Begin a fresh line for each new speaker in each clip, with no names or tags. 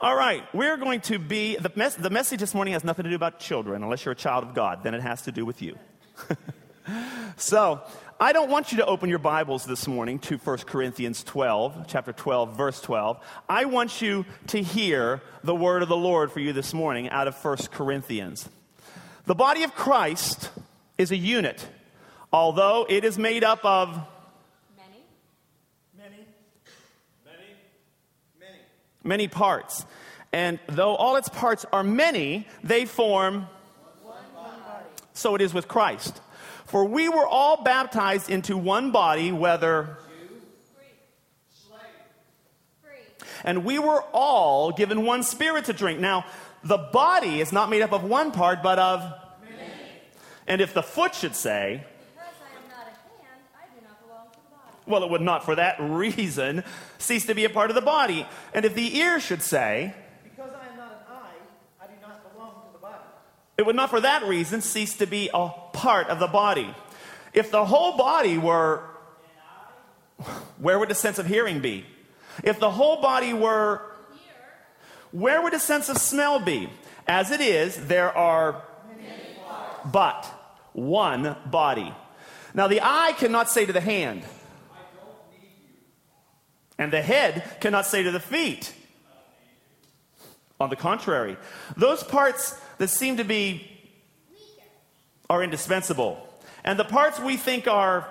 All right, we're going to be, the, mes- the message this morning has nothing to do about children, unless you're a child of God, then it has to do with you. so, I don't want you to open your Bibles this morning to 1 Corinthians 12, chapter 12, verse 12. I want you to hear the word of the Lord for you this morning out of 1 Corinthians. The body of Christ is a unit, although it is made up of
Many.
many, many, many, parts. And though all its parts are many, they form one body. so it is with Christ. For we were all baptized into one body, whether, and we were all given one spirit to drink. Now, the body is not made up of one part, but of many. And if the foot should say,
Because I am not a hand, I do not belong to the body.
Well, it would not for that reason cease to be a part of the body. And if the ear should say,
Because I am not an eye, I do not belong to the body.
it would not for that reason cease to be a part of the body. If the whole body were, where would the sense of hearing be? If the whole body were, where would the sense of smell be? As it is, there are but one body. Now, the eye cannot say to the hand, and the head cannot say to the feet. On the contrary, those parts that seem to be are indispensable. And the parts we think are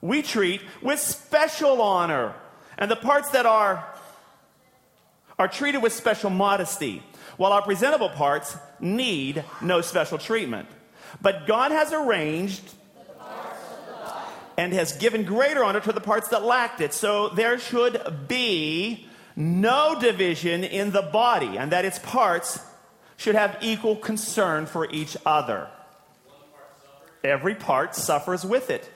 we treat with special honor. And the parts that are are treated with special modesty, while our presentable parts need no special treatment. But God has arranged and has given greater honor to the parts that lacked it. So there should be no division in the body, and that its parts should have equal concern for each other. Every part suffers with it.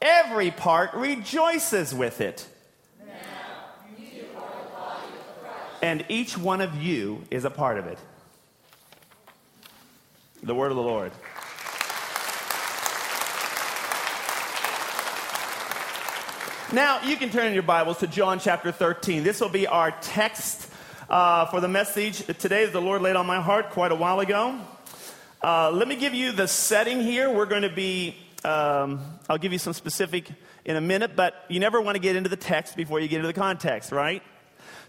Every part rejoices with it. And each one of you is a part of it. The word of the Lord. Now, you can turn your Bibles to John chapter 13. This will be our text uh, for the message today the Lord laid on my heart quite a while ago. Uh, let me give you the setting here. We're going to be, um, I'll give you some specific in a minute, but you never want to get into the text before you get into the context, right?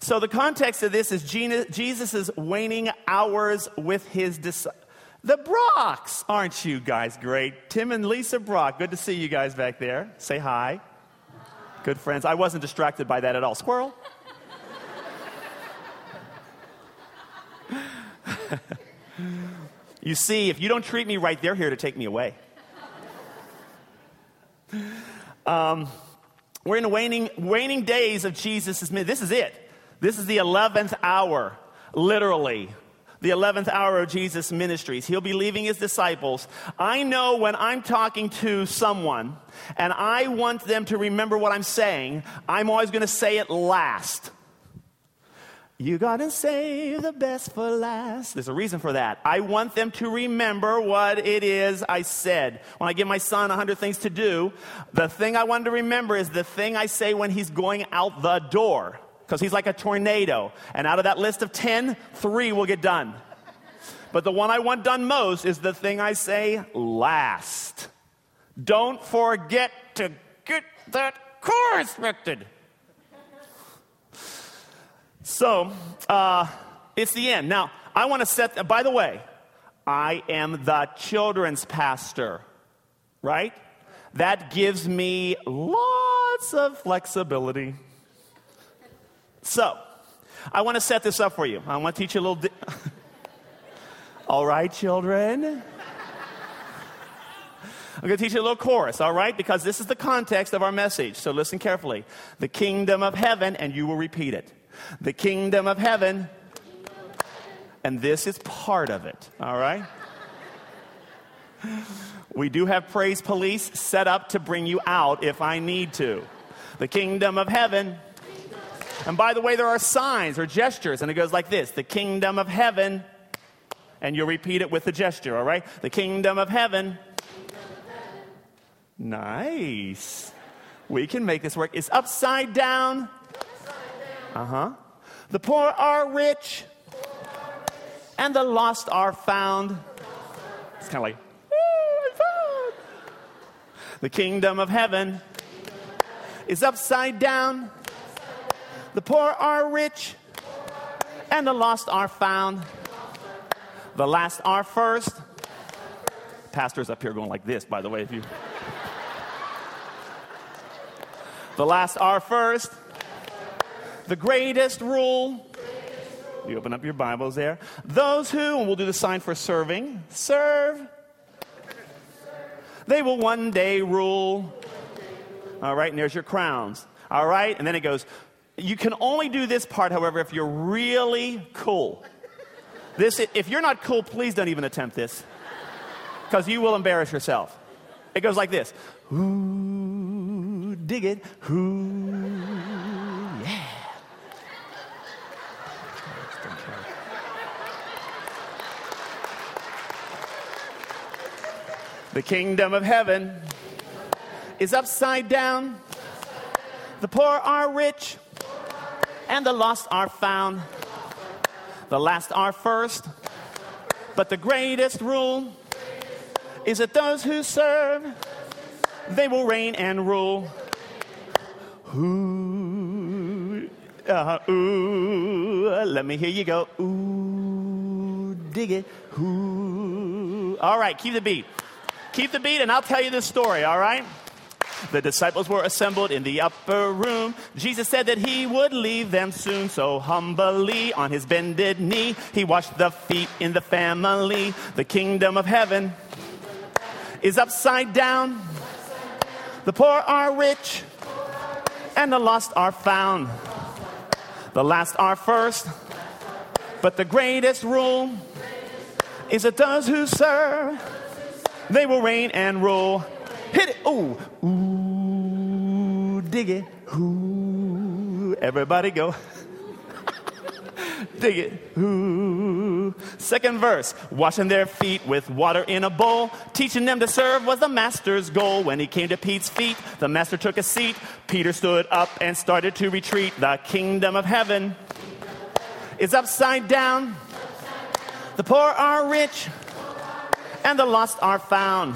So, the context of this is Jesus' waning hours with his disciples. The Brocks, aren't you guys great? Tim and Lisa Brock, good to see you guys back there. Say hi. Good friends. I wasn't distracted by that at all. Squirrel. you see, if you don't treat me right, they're here to take me away. Um, we're in the waning, waning days of Jesus' ministry. This is it. This is the 11th hour, literally. The 11th hour of Jesus' ministries. He'll be leaving his disciples. I know when I'm talking to someone and I want them to remember what I'm saying, I'm always going to say it last. You gotta save the best for last. There's a reason for that. I want them to remember what it is I said. When I give my son a hundred things to do, the thing I want to remember is the thing I say when he's going out the door. Because he's like a tornado. And out of that list of 10, three will get done. But the one I want done most is the thing I say last. Don't forget to get that car inspected. So, uh, it's the end. Now, I want to set, by the way, I am the children's pastor, right? That gives me lots of flexibility. So, I want to set this up for you. I want to teach you a little. Di- all right, children. I'm going to teach you a little chorus, all right? Because this is the context of our message. So listen carefully. The kingdom of heaven, and you will repeat it. The kingdom of heaven, and this is part of it, all right? We do have praise police set up to bring you out if I need to. The kingdom of heaven. And by the way, there are signs or gestures, and it goes like this The kingdom of heaven. And you'll repeat it with the gesture, all right? The kingdom of heaven. Nice. We can make this work. It's upside down. Uh huh. The poor are rich, and the lost are found. It's kind of like. The kingdom of heaven is upside down. The poor are rich, and the lost are found. The last are first. Pastor's up here going like this, by the way, if you. The last are first. The greatest rule. You open up your Bibles there. Those who, and we'll do the sign for serving, serve. They will one day rule. All right, and there's your crowns. All right, and then it goes, you can only do this part, however, if you're really cool. This, if you're not cool, please don't even attempt this, because you will embarrass yourself. It goes like this: Ooh, dig it, ooh, yeah. The kingdom of heaven is upside down. The poor are rich, and the lost are found. The last are first, but the greatest rule is that those who serve, they will reign and rule. Ooh, uh, ooh, let me hear you go. Ooh, dig it. Ooh. All right, keep the beat. Keep the beat, and I'll tell you this story, all right? The disciples were assembled in the upper room. Jesus said that he would leave them soon, so humbly on his bended knee, he washed the feet in the family. The kingdom of heaven is upside down. The poor are rich, and the lost are found. The last are first, but the greatest rule is that those who serve, they will reign and rule. Hit it. Ooh, ooh, dig it. Ooh, everybody go. dig it. Ooh. Second verse. Washing their feet with water in a bowl. Teaching them to serve was the master's goal. When he came to Pete's feet, the master took a seat. Peter stood up and started to retreat. The kingdom of heaven is upside down. The poor are rich, and the lost are found.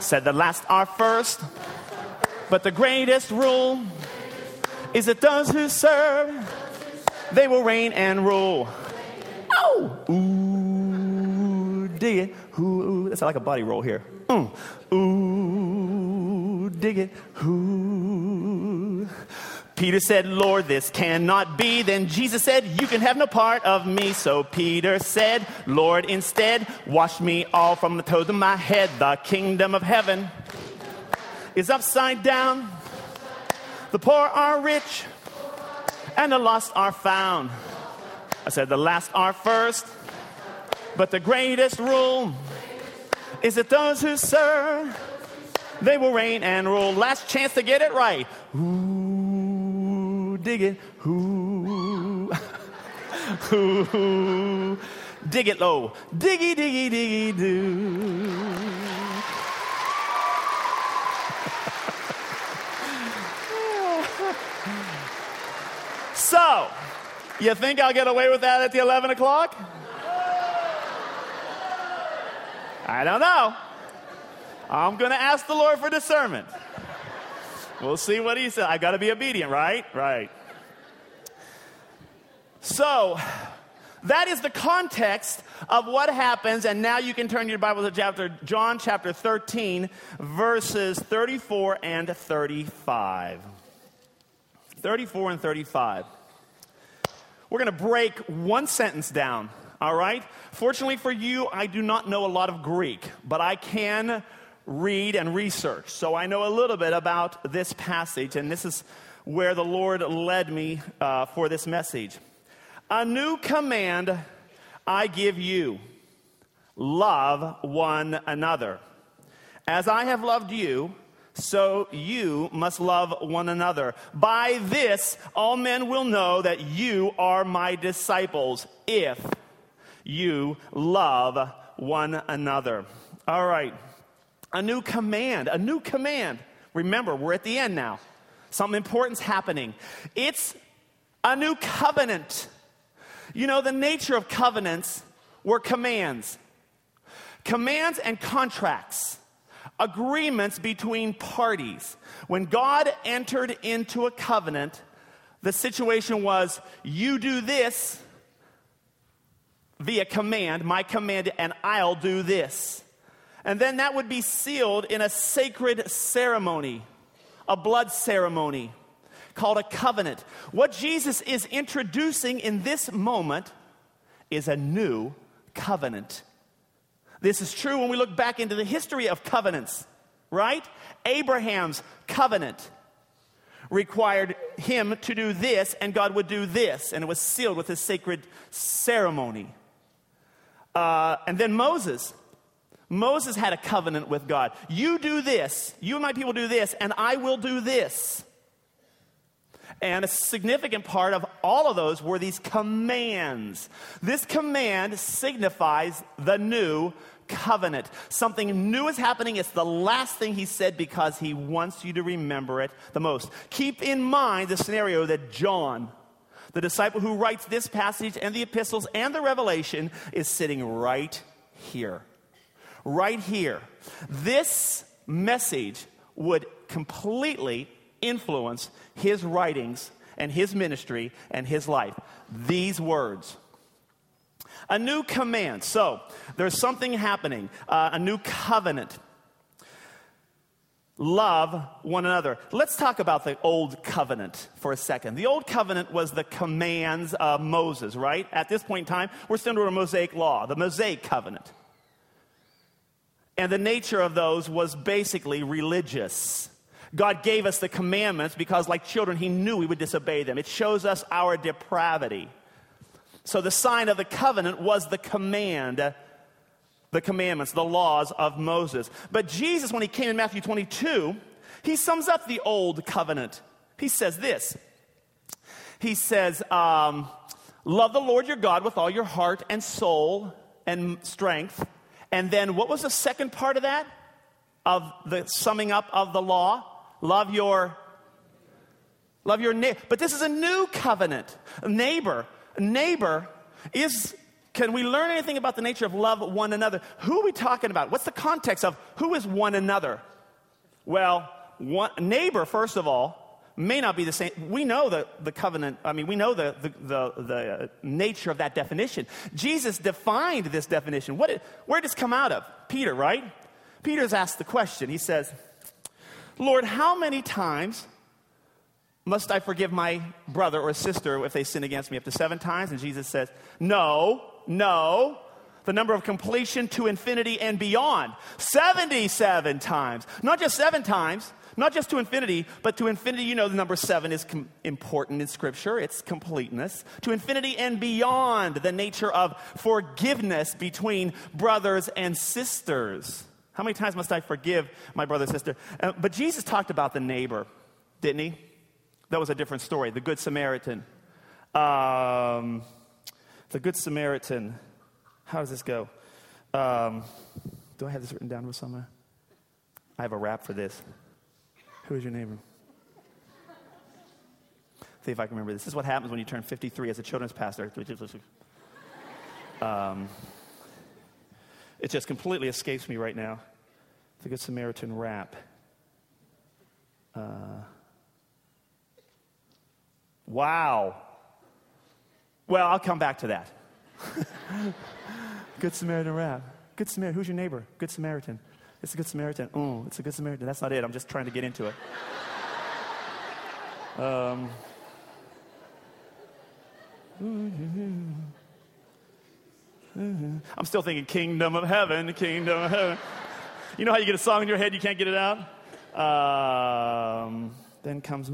Said the last are first, but the greatest rule is that those who serve, they will reign and rule. Oh, ooh, dig it. Ooh, ooh. That's like a body roll here. Mm. Ooh, dig it. Ooh. Peter said, Lord, this cannot be. Then Jesus said, You can have no part of me. So Peter said, Lord, instead, wash me all from the toes of my head. The kingdom of heaven is upside down. The poor are rich, and the lost are found. I said, The last are first, but the greatest rule is that those who serve, they will reign and rule. Last chance to get it right. Ooh, dig it. Ooh. Ooh. Dig it low. Diggy, diggy, diggy, do. So, you think I'll get away with that at the 11 o'clock? I don't know. I'm going to ask the Lord for discernment. We'll see what he says. I got to be obedient, right? Right. So, that is the context of what happens, and now you can turn your Bible to chapter John chapter 13, verses 34 and 35. 34 and 35. We're going to break one sentence down, all right? Fortunately for you, I do not know a lot of Greek, but I can read and research. So I know a little bit about this passage, and this is where the Lord led me uh, for this message. A new command I give you love one another. As I have loved you, so you must love one another. By this, all men will know that you are my disciples if you love one another. All right. A new command, a new command. Remember, we're at the end now. Something important's happening. It's A new covenant. You know, the nature of covenants were commands. Commands and contracts, agreements between parties. When God entered into a covenant, the situation was you do this via command, my command, and I'll do this. And then that would be sealed in a sacred ceremony, a blood ceremony called a covenant. What Jesus is introducing in this moment is a new covenant. This is true when we look back into the history of covenants, right? Abraham's covenant required him to do this, and God would do this, and it was sealed with a sacred ceremony. Uh, and then Moses. Moses had a covenant with God. You do this, you and my people do this, and I will do this. And a significant part of all of those were these commands. This command signifies the new covenant. Something new is happening. It's the last thing he said because he wants you to remember it the most. Keep in mind the scenario that John, the disciple who writes this passage and the epistles and the revelation, is sitting right here. Right here. This message would completely influence his writings and his ministry and his life. These words. A new command. So, there's something happening, uh, a new covenant. Love one another. Let's talk about the old covenant for a second. The old covenant was the commands of Moses, right? At this point in time, we're still under a Mosaic law, the Mosaic covenant. And the nature of those was basically religious. God gave us the commandments because, like children, He knew we would disobey them. It shows us our depravity. So, the sign of the covenant was the command, the commandments, the laws of Moses. But Jesus, when He came in Matthew 22, He sums up the old covenant. He says this He says, um, Love the Lord your God with all your heart and soul and strength. And then, what was the second part of that? Of the summing up of the law? Love your love your neighbor. But this is a new covenant. Neighbor, neighbor is can we learn anything about the nature of love one another? Who are we talking about? What's the context of who is one another? Well, one, neighbor, first of all, may not be the same. We know the, the covenant, I mean, we know the, the, the, the uh, nature of that definition. Jesus defined this definition. What where did this come out of? Peter, right? Peter's asked the question. He says, Lord, how many times must I forgive my brother or sister if they sin against me? Up to seven times? And Jesus says, No, no. The number of completion to infinity and beyond. 77 times. Not just seven times, not just to infinity, but to infinity, you know, the number seven is com- important in Scripture. It's completeness. To infinity and beyond, the nature of forgiveness between brothers and sisters. How many times must I forgive my brother sister? Uh, but Jesus talked about the neighbor, didn't he? That was a different story. The Good Samaritan. Um, the Good Samaritan. How does this go? Um, do I have this written down somewhere? I have a rap for this. Who is your neighbor? See if I can remember this. This is what happens when you turn 53 as a children's pastor. Um, it just completely escapes me right now. The Good Samaritan rap. Uh, wow. Well, I'll come back to that. Good Samaritan rap. Good Samaritan. Who's your neighbor? Good Samaritan. It's a Good Samaritan. Oh, it's a Good Samaritan. That's not it. I'm just trying to get into it. Um, I'm still thinking kingdom of heaven, kingdom of heaven. You know how you get a song in your head, you can't get it out? Um, then comes.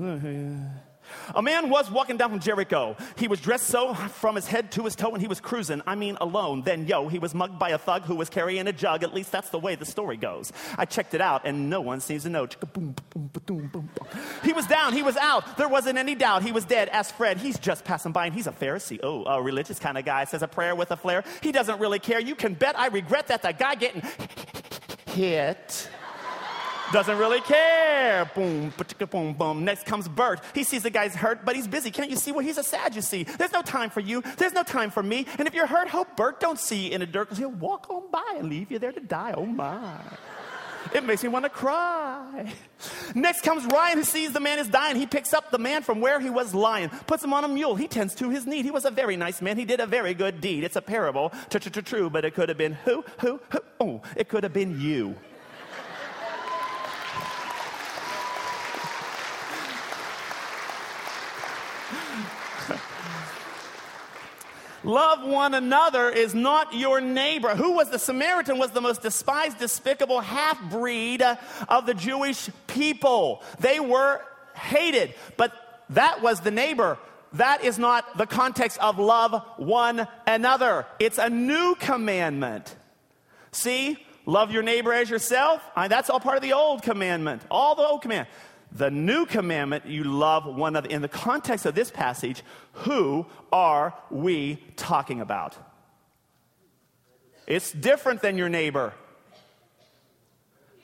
A man was walking down from Jericho. He was dressed so from his head to his toe, and he was cruising. I mean, alone. Then, yo, he was mugged by a thug who was carrying a jug. At least that's the way the story goes. I checked it out, and no one seems to know. He was down. He was out. There wasn't any doubt. He was dead. Ask Fred. He's just passing by, and he's a Pharisee. Oh, a religious kind of guy. Says a prayer with a flare. He doesn't really care. You can bet I regret that. That guy getting hit. Doesn't really care. Boom, boom, boom. Next comes Bert. He sees the guy's hurt, but he's busy. Can't you see? Well, he's a Sadducee. There's no time for you. There's no time for me. And if you're hurt, hope Bert don't see you in the dirt because he'll walk on by and leave you there to die. Oh my. It makes me want to cry. Next comes Ryan, who sees the man is dying. He picks up the man from where he was lying, puts him on a mule. He tends to his need. He was a very nice man. He did a very good deed. It's a parable, true, but it could have been who, who, who? Oh, it could have been you. Love one another is not your neighbor. Who was the Samaritan was the most despised, despicable half breed uh, of the Jewish people. They were hated, but that was the neighbor. That is not the context of love one another. It's a new commandment. See, love your neighbor as yourself. That's all part of the old commandment. All the old command. The new commandment, you love one another. In the context of this passage, who are we talking about? It's different than your neighbor.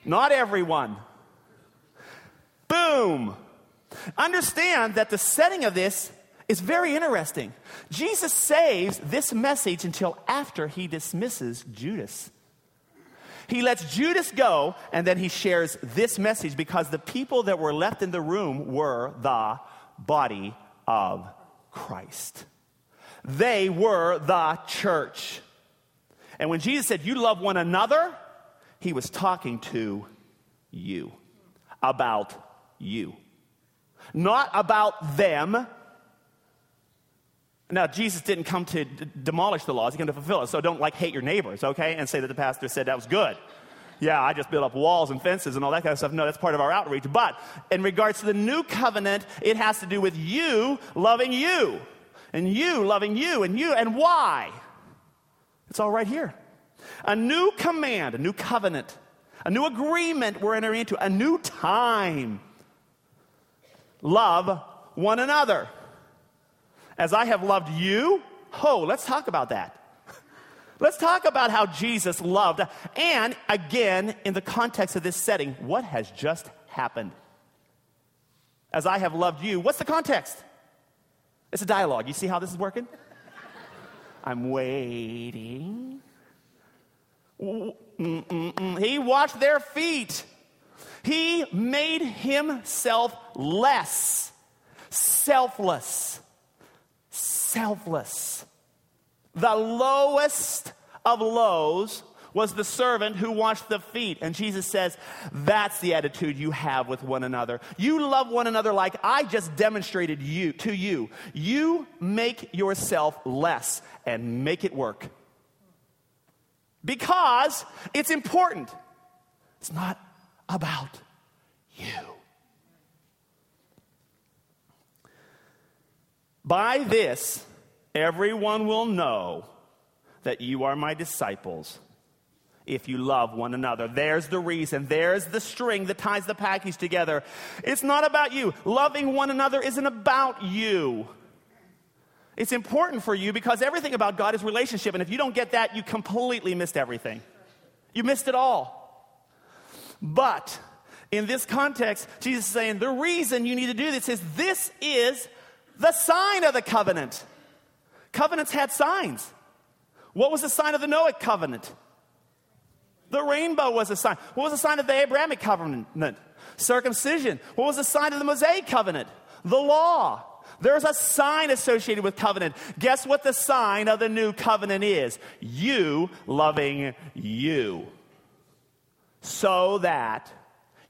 Not everyone. Boom. Understand that the setting of this is very interesting. Jesus saves this message until after he dismisses Judas. He lets Judas go, and then he shares this message because the people that were left in the room were the body of Christ. They were the church. And when Jesus said, You love one another, he was talking to you, about you, not about them. Now, Jesus didn't come to d- demolish the laws, he came to fulfill it. So don't like hate your neighbors, okay? And say that the pastor said that was good. Yeah, I just built up walls and fences and all that kind of stuff. No, that's part of our outreach. But in regards to the new covenant, it has to do with you loving you, and you loving you, and you, and why? It's all right here. A new command, a new covenant, a new agreement we're entering into, a new time. Love one another. As I have loved you, oh, let's talk about that. Let's talk about how Jesus loved. And again, in the context of this setting, what has just happened? As I have loved you, what's the context? It's a dialogue. You see how this is working? I'm waiting. He washed their feet. He made himself less, selfless, selfless. The lowest of lows was the servant who washed the feet. And Jesus says, that's the attitude you have with one another. You love one another like I just demonstrated you to you. You make yourself less and make it work. Because it's important. It's not about you. By this, Everyone will know that you are my disciples if you love one another. There's the reason. There's the string that ties the package together. It's not about you. Loving one another isn't about you. It's important for you because everything about God is relationship. And if you don't get that, you completely missed everything. You missed it all. But in this context, Jesus is saying the reason you need to do this is this is the sign of the covenant. Covenants had signs. What was the sign of the Noahic covenant? The rainbow was a sign. What was the sign of the Abrahamic covenant? Circumcision. What was the sign of the Mosaic covenant? The law. There's a sign associated with covenant. Guess what the sign of the new covenant is? You loving you. So that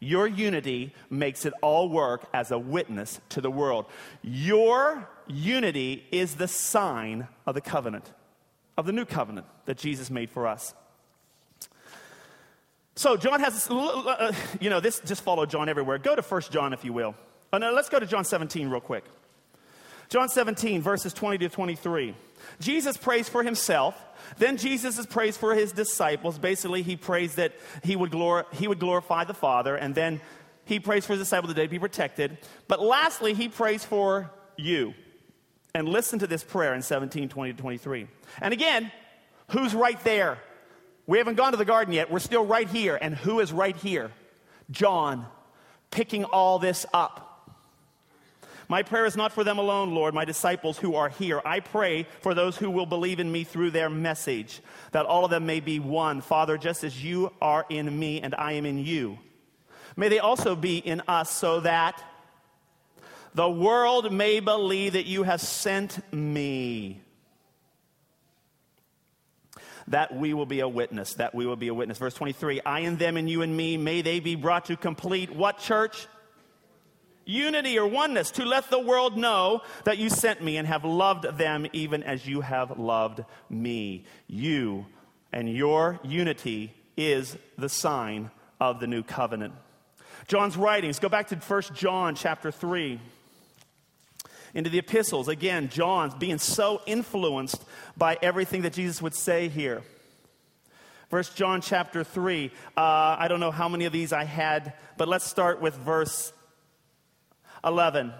your unity makes it all work as a witness to the world. Your unity is the sign of the covenant, of the new covenant that Jesus made for us. So John has, uh, you know, this just follow John everywhere. Go to 1 John, if you will. Oh, no, let's go to John 17 real quick. John 17, verses 20 to 23. Jesus prays for himself. Then Jesus prays for his disciples. Basically, he prays that he would, glor- he would glorify the Father. And then he prays for his disciples that they'd be protected. But lastly, he prays for you. And listen to this prayer in 17, 20 to 23. And again, who's right there? We haven't gone to the garden yet. We're still right here. And who is right here? John picking all this up. My prayer is not for them alone, Lord, my disciples who are here. I pray for those who will believe in me through their message, that all of them may be one. Father, just as you are in me and I am in you, may they also be in us, so that the world may believe that you have sent me. That we will be a witness, that we will be a witness. Verse 23 I and them and you and me, may they be brought to complete what church? Unity or oneness to let the world know that you sent me and have loved them even as you have loved me. You and your unity is the sign of the new covenant. John's writings, go back to 1 John chapter 3. Into the epistles, again, John's being so influenced by everything that Jesus would say here. First John chapter 3. Uh, I don't know how many of these I had, but let's start with verse 11.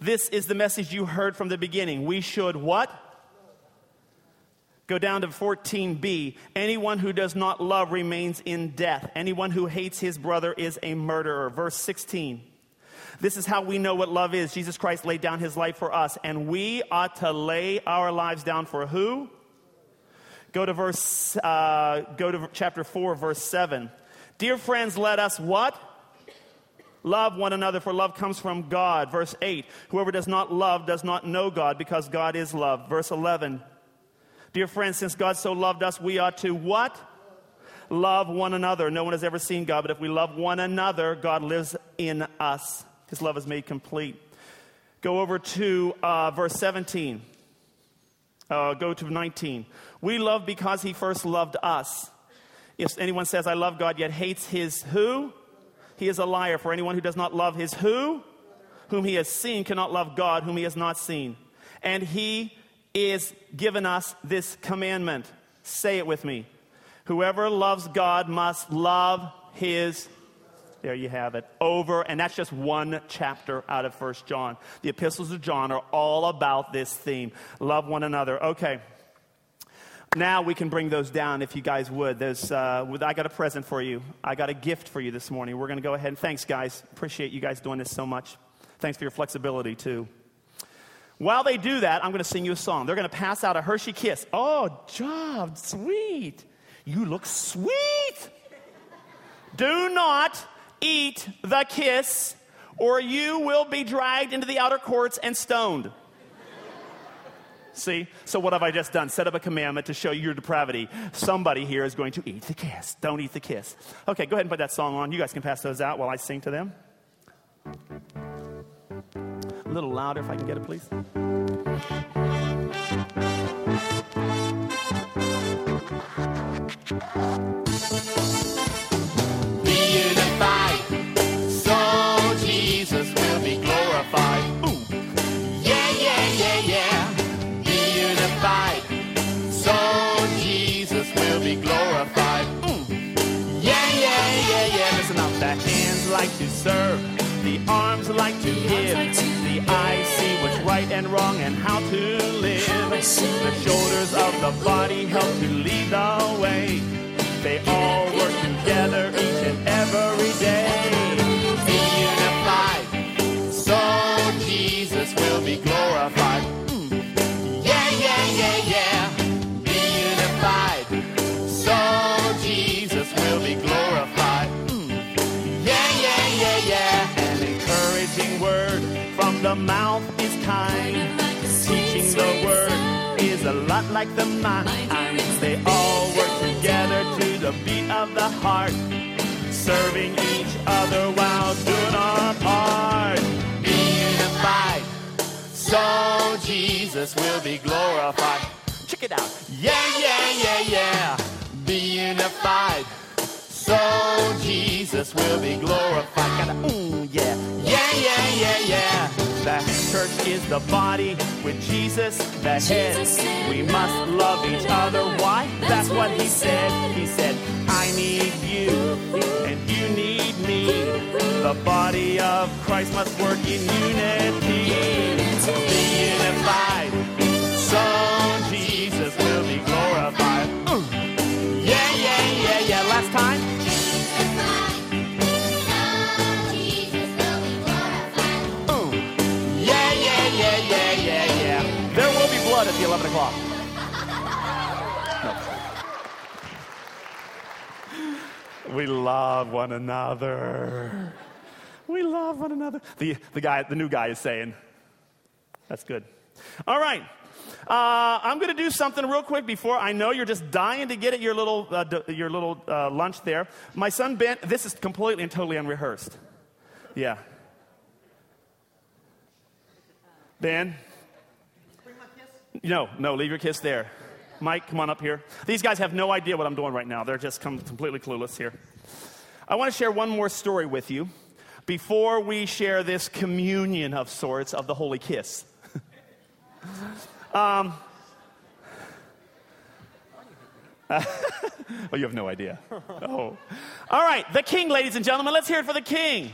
This is the message you heard from the beginning. We should what? Go down to 14b. Anyone who does not love remains in death. Anyone who hates his brother is a murderer. Verse 16. This is how we know what love is. Jesus Christ laid down his life for us, and we ought to lay our lives down for who? Go to verse, uh, go to chapter 4, verse 7. Dear friends, let us what? Love one another, for love comes from God. Verse 8 Whoever does not love does not know God, because God is love. Verse 11 Dear friends, since God so loved us, we ought to what? Love one another. No one has ever seen God, but if we love one another, God lives in us. His love is made complete. Go over to uh, verse 17. Uh, go to 19. We love because he first loved us. If anyone says, I love God, yet hates his who? He is a liar, for anyone who does not love his who? Whom he has seen cannot love God, whom he has not seen. And he is given us this commandment. Say it with me. Whoever loves God must love his there you have it. Over, and that's just one chapter out of First John. The epistles of John are all about this theme. Love one another. Okay now we can bring those down if you guys would. There's, uh, I got a present for you. I got a gift for you this morning. We're going to go ahead and thanks, guys. Appreciate you guys doing this so much. Thanks for your flexibility, too. While they do that, I'm going to sing you a song. They're going to pass out a Hershey kiss. Oh, job, sweet. You look sweet. do not eat the kiss, or you will be dragged into the outer courts and stoned. See? So, what have I just done? Set up a commandment to show you your depravity. Somebody here is going to eat the kiss. Don't eat the kiss. Okay, go ahead and put that song on. You guys can pass those out while I sing to them. A little louder if I can get it, please. Like to serve, the arms like to give, the eyes see what's right and wrong and how to live. The shoulders of the body help to lead the way. They all work together each and every day. From the mouth is kind. Teaching the word is a lot like the mind. They all work together to the beat of the heart, serving each other while doing our part. Be unified, so Jesus will be glorified. Check it out. Yeah, yeah, yeah, yeah. Be unified so Jesus will be glorified. Gotta, mm, yeah, yeah, yeah, yeah, yeah. The church is the body with Jesus, the head. We must love each other. Why? That's what he said. He said, I need you and you need me. The body of Christ must work in unity. Be unified. So We love one another. We love one another. The, the guy, the new guy is saying, that's good. All right. Uh, I'm going to do something real quick before I know you're just dying to get at your little, uh, d- your little uh, lunch there. My son Ben, this is completely and totally unrehearsed. Yeah. Ben? No, no, leave your kiss there. Mike, come on up here. These guys have no idea what I'm doing right now. They're just com- completely clueless here. I want to share one more story with you before we share this communion of sorts of the holy kiss. um, oh, you have no idea. Oh. All right, the king, ladies and gentlemen. Let's hear it for the king.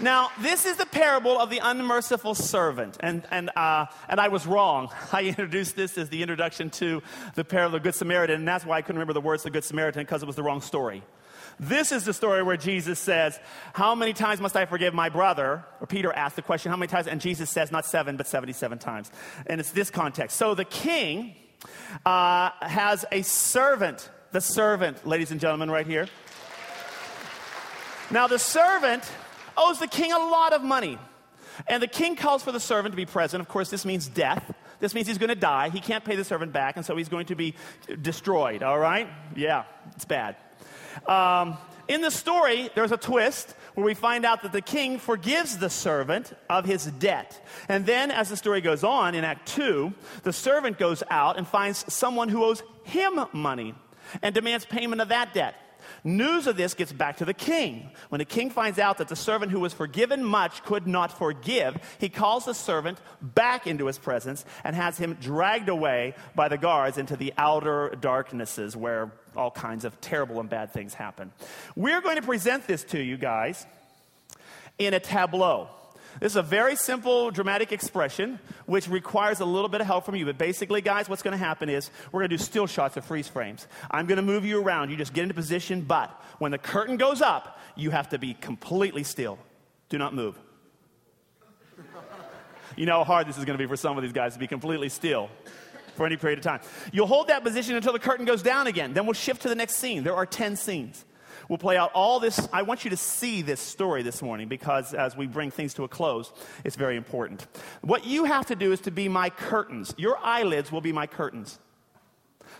Now, this is the parable of the unmerciful servant. And, and, uh, and I was wrong. I introduced this as the introduction to the parable of the Good Samaritan, and that's why I couldn't remember the words of the Good Samaritan because it was the wrong story. This is the story where Jesus says, How many times must I forgive my brother? Or Peter asked the question, How many times? And Jesus says, Not seven, but 77 times. And it's this context. So the king uh, has a servant, the servant, ladies and gentlemen, right here. Now, the servant owes the king a lot of money. And the king calls for the servant to be present. Of course, this means death. This means he's going to die. He can't pay the servant back, and so he's going to be destroyed, all right? Yeah, it's bad. Um, in the story, there's a twist where we find out that the king forgives the servant of his debt. And then, as the story goes on in Act 2, the servant goes out and finds someone who owes him money and demands payment of that debt. News of this gets back to the king. When the king finds out that the servant who was forgiven much could not forgive, he calls the servant back into his presence and has him dragged away by the guards into the outer darknesses where all kinds of terrible and bad things happen. We're going to present this to you guys in a tableau. This is a very simple dramatic expression which requires a little bit of help from you. But basically, guys, what's going to happen is we're going to do still shots of freeze frames. I'm going to move you around. You just get into position, but when the curtain goes up, you have to be completely still. Do not move. You know how hard this is going to be for some of these guys to be completely still for any period of time. You'll hold that position until the curtain goes down again. Then we'll shift to the next scene. There are 10 scenes. We'll play out all this. I want you to see this story this morning because as we bring things to a close, it's very important. What you have to do is to be my curtains. Your eyelids will be my curtains.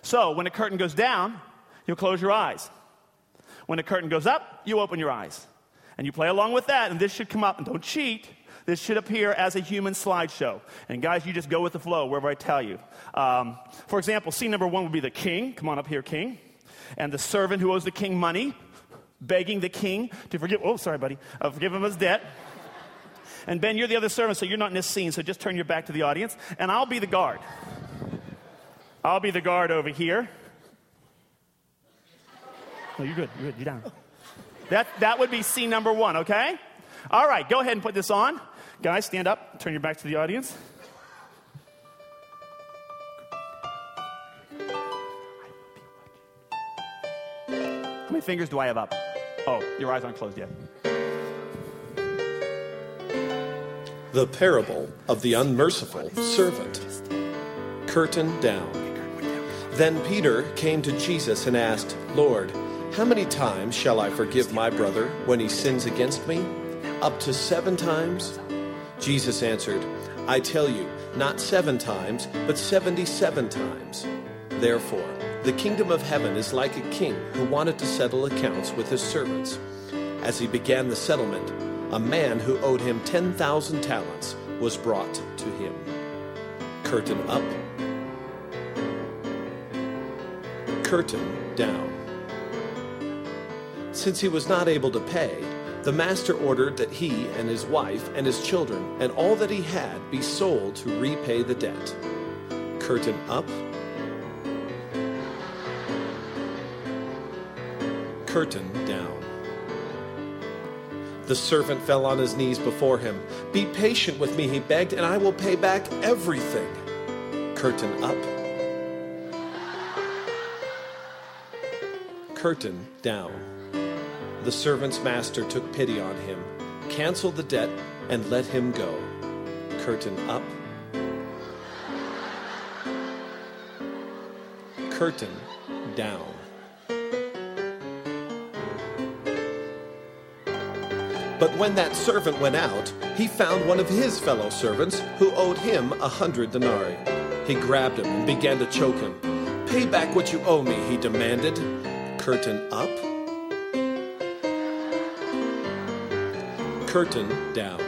So when a curtain goes down, you'll close your eyes. When a curtain goes up, you open your eyes. And you play along with that, and this should come up. And don't cheat. This should appear as a human slideshow. And guys, you just go with the flow wherever I tell you. Um, for example, scene number one would be the king. Come on up here, king. And the servant who owes the king money begging the king to forgive, oh, sorry, buddy, uh, forgive him his debt. And Ben, you're the other servant, so you're not in this scene, so just turn your back to the audience, and I'll be the guard. I'll be the guard over here. No, you're good. You're good. You're down. That, that would be scene number one, okay? All right, go ahead and put this on. Guys, stand up. Turn your back to the audience. How many fingers do I have up? Oh, your eyes aren't closed yet.
The parable of the unmerciful servant. Curtain down. Then Peter came to Jesus and asked, Lord, how many times shall I forgive my brother when he sins against me? Up to seven times? Jesus answered, I tell you, not seven times, but seventy seven times. Therefore, the kingdom of heaven is like a king who wanted to settle accounts with his servants. As he began the settlement, a man who owed him 10,000 talents was brought to him. Curtain up, curtain down. Since he was not able to pay, the master ordered that he and his wife and his children and all that he had be sold to repay the debt. Curtain up, curtain down. The servant fell on his knees before him. Be patient with me, he begged, and I will pay back everything. Curtain up. Curtain down. The servant's master took pity on him, canceled the debt, and let him go. Curtain up. Curtain down. But when that servant went out, he found one of his fellow servants who owed him a hundred denarii. He grabbed him and began to choke him. Pay back what you owe me, he demanded. Curtain up. Curtain down.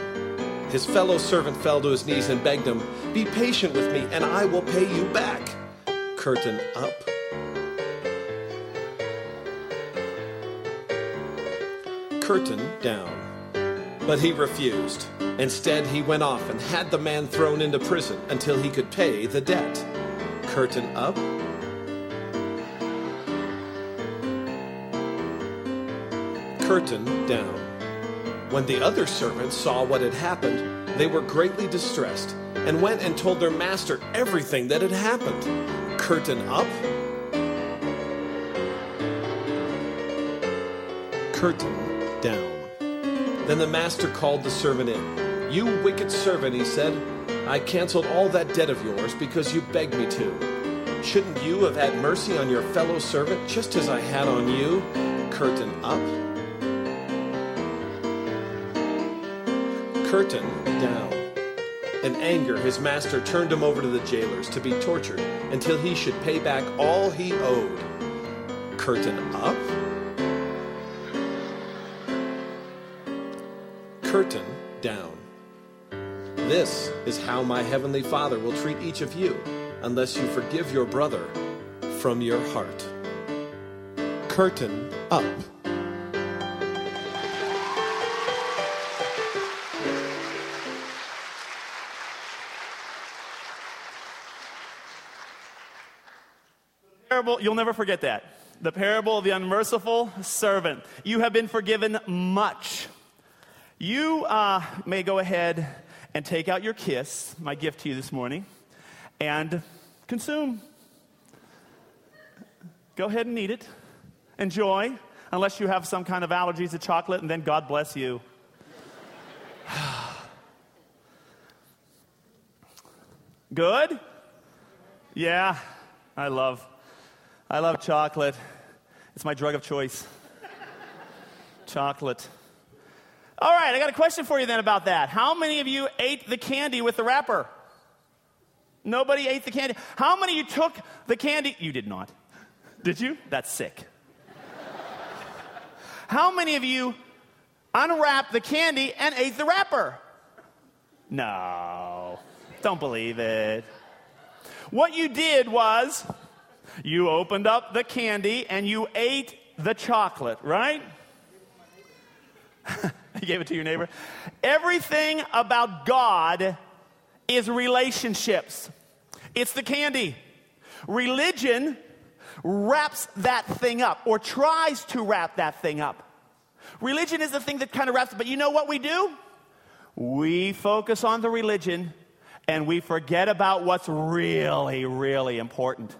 His fellow servant fell to his knees and begged him, Be patient with me, and I will pay you back. Curtain up. Curtain down. But he refused. Instead, he went off and had the man thrown into prison until he could pay the debt. Curtain up. Curtain down. When the other servants saw what had happened, they were greatly distressed and went and told their master everything that had happened. Curtain up. Curtain down. Then the master called the servant in. You wicked servant, he said, I canceled all that debt of yours because you begged me to. Shouldn't you have had mercy on your fellow servant just as I had on you? Curtain up. Curtain down. In anger, his master turned him over to the jailers to be tortured until he should pay back all he owed. Curtain up. Curtain down. This is how my heavenly Father will treat each of you unless you forgive your brother from your heart. Curtain up.
parable, you'll never forget that. The parable of the unmerciful servant. You have been forgiven much. You uh, may go ahead and take out your kiss, my gift to you this morning, and consume. Go ahead and eat it. Enjoy, unless you have some kind of allergies to chocolate, and then God bless you. Good? Yeah, I love I love chocolate. It's my drug of choice. chocolate. All right, I got a question for you then about that. How many of you ate the candy with the wrapper? Nobody ate the candy. How many of you took the candy? You did not. Did you? That's sick. How many of you unwrapped the candy and ate the wrapper? No. Don't believe it. What you did was you opened up the candy and you ate the chocolate, right? you gave it to your neighbor. Everything about God is relationships, it's the candy. Religion wraps that thing up or tries to wrap that thing up. Religion is the thing that kind of wraps it, but you know what we do? We focus on the religion and we forget about what's really, really important.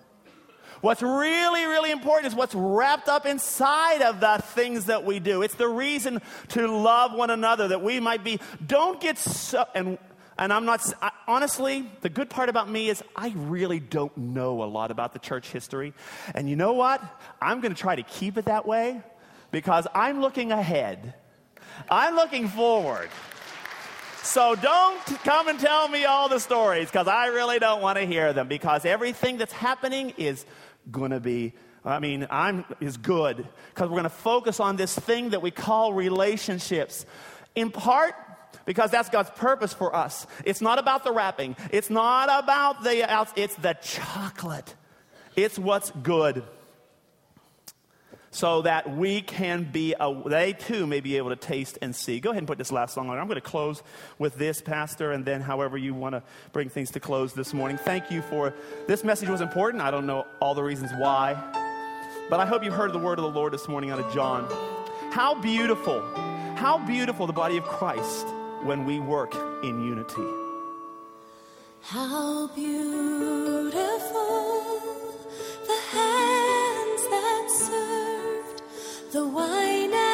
What's really, really important is what's wrapped up inside of the things that we do. It's the reason to love one another that we might be. Don't get so, and, and I'm not, I, honestly, the good part about me is I really don't know a lot about the church history. And you know what? I'm going to try to keep it that way because I'm looking ahead. I'm looking forward. So don't come and tell me all the stories because I really don't want to hear them because everything that's happening is going to be I mean, I'm is good because we're going to focus on this thing that we call relationships. In part because that's God's purpose for us. It's not about the wrapping. It's not about the it's the chocolate. It's what's good so that we can be, a, they too may be able to taste and see. Go ahead and put this last song on. I'm going to close with this, Pastor, and then however you want to bring things to close this morning. Thank you for this message was important. I don't know all the reasons why, but I hope you heard the word of the Lord this morning out of John. How beautiful, how beautiful the body of Christ when we work in unity.
How beautiful the wine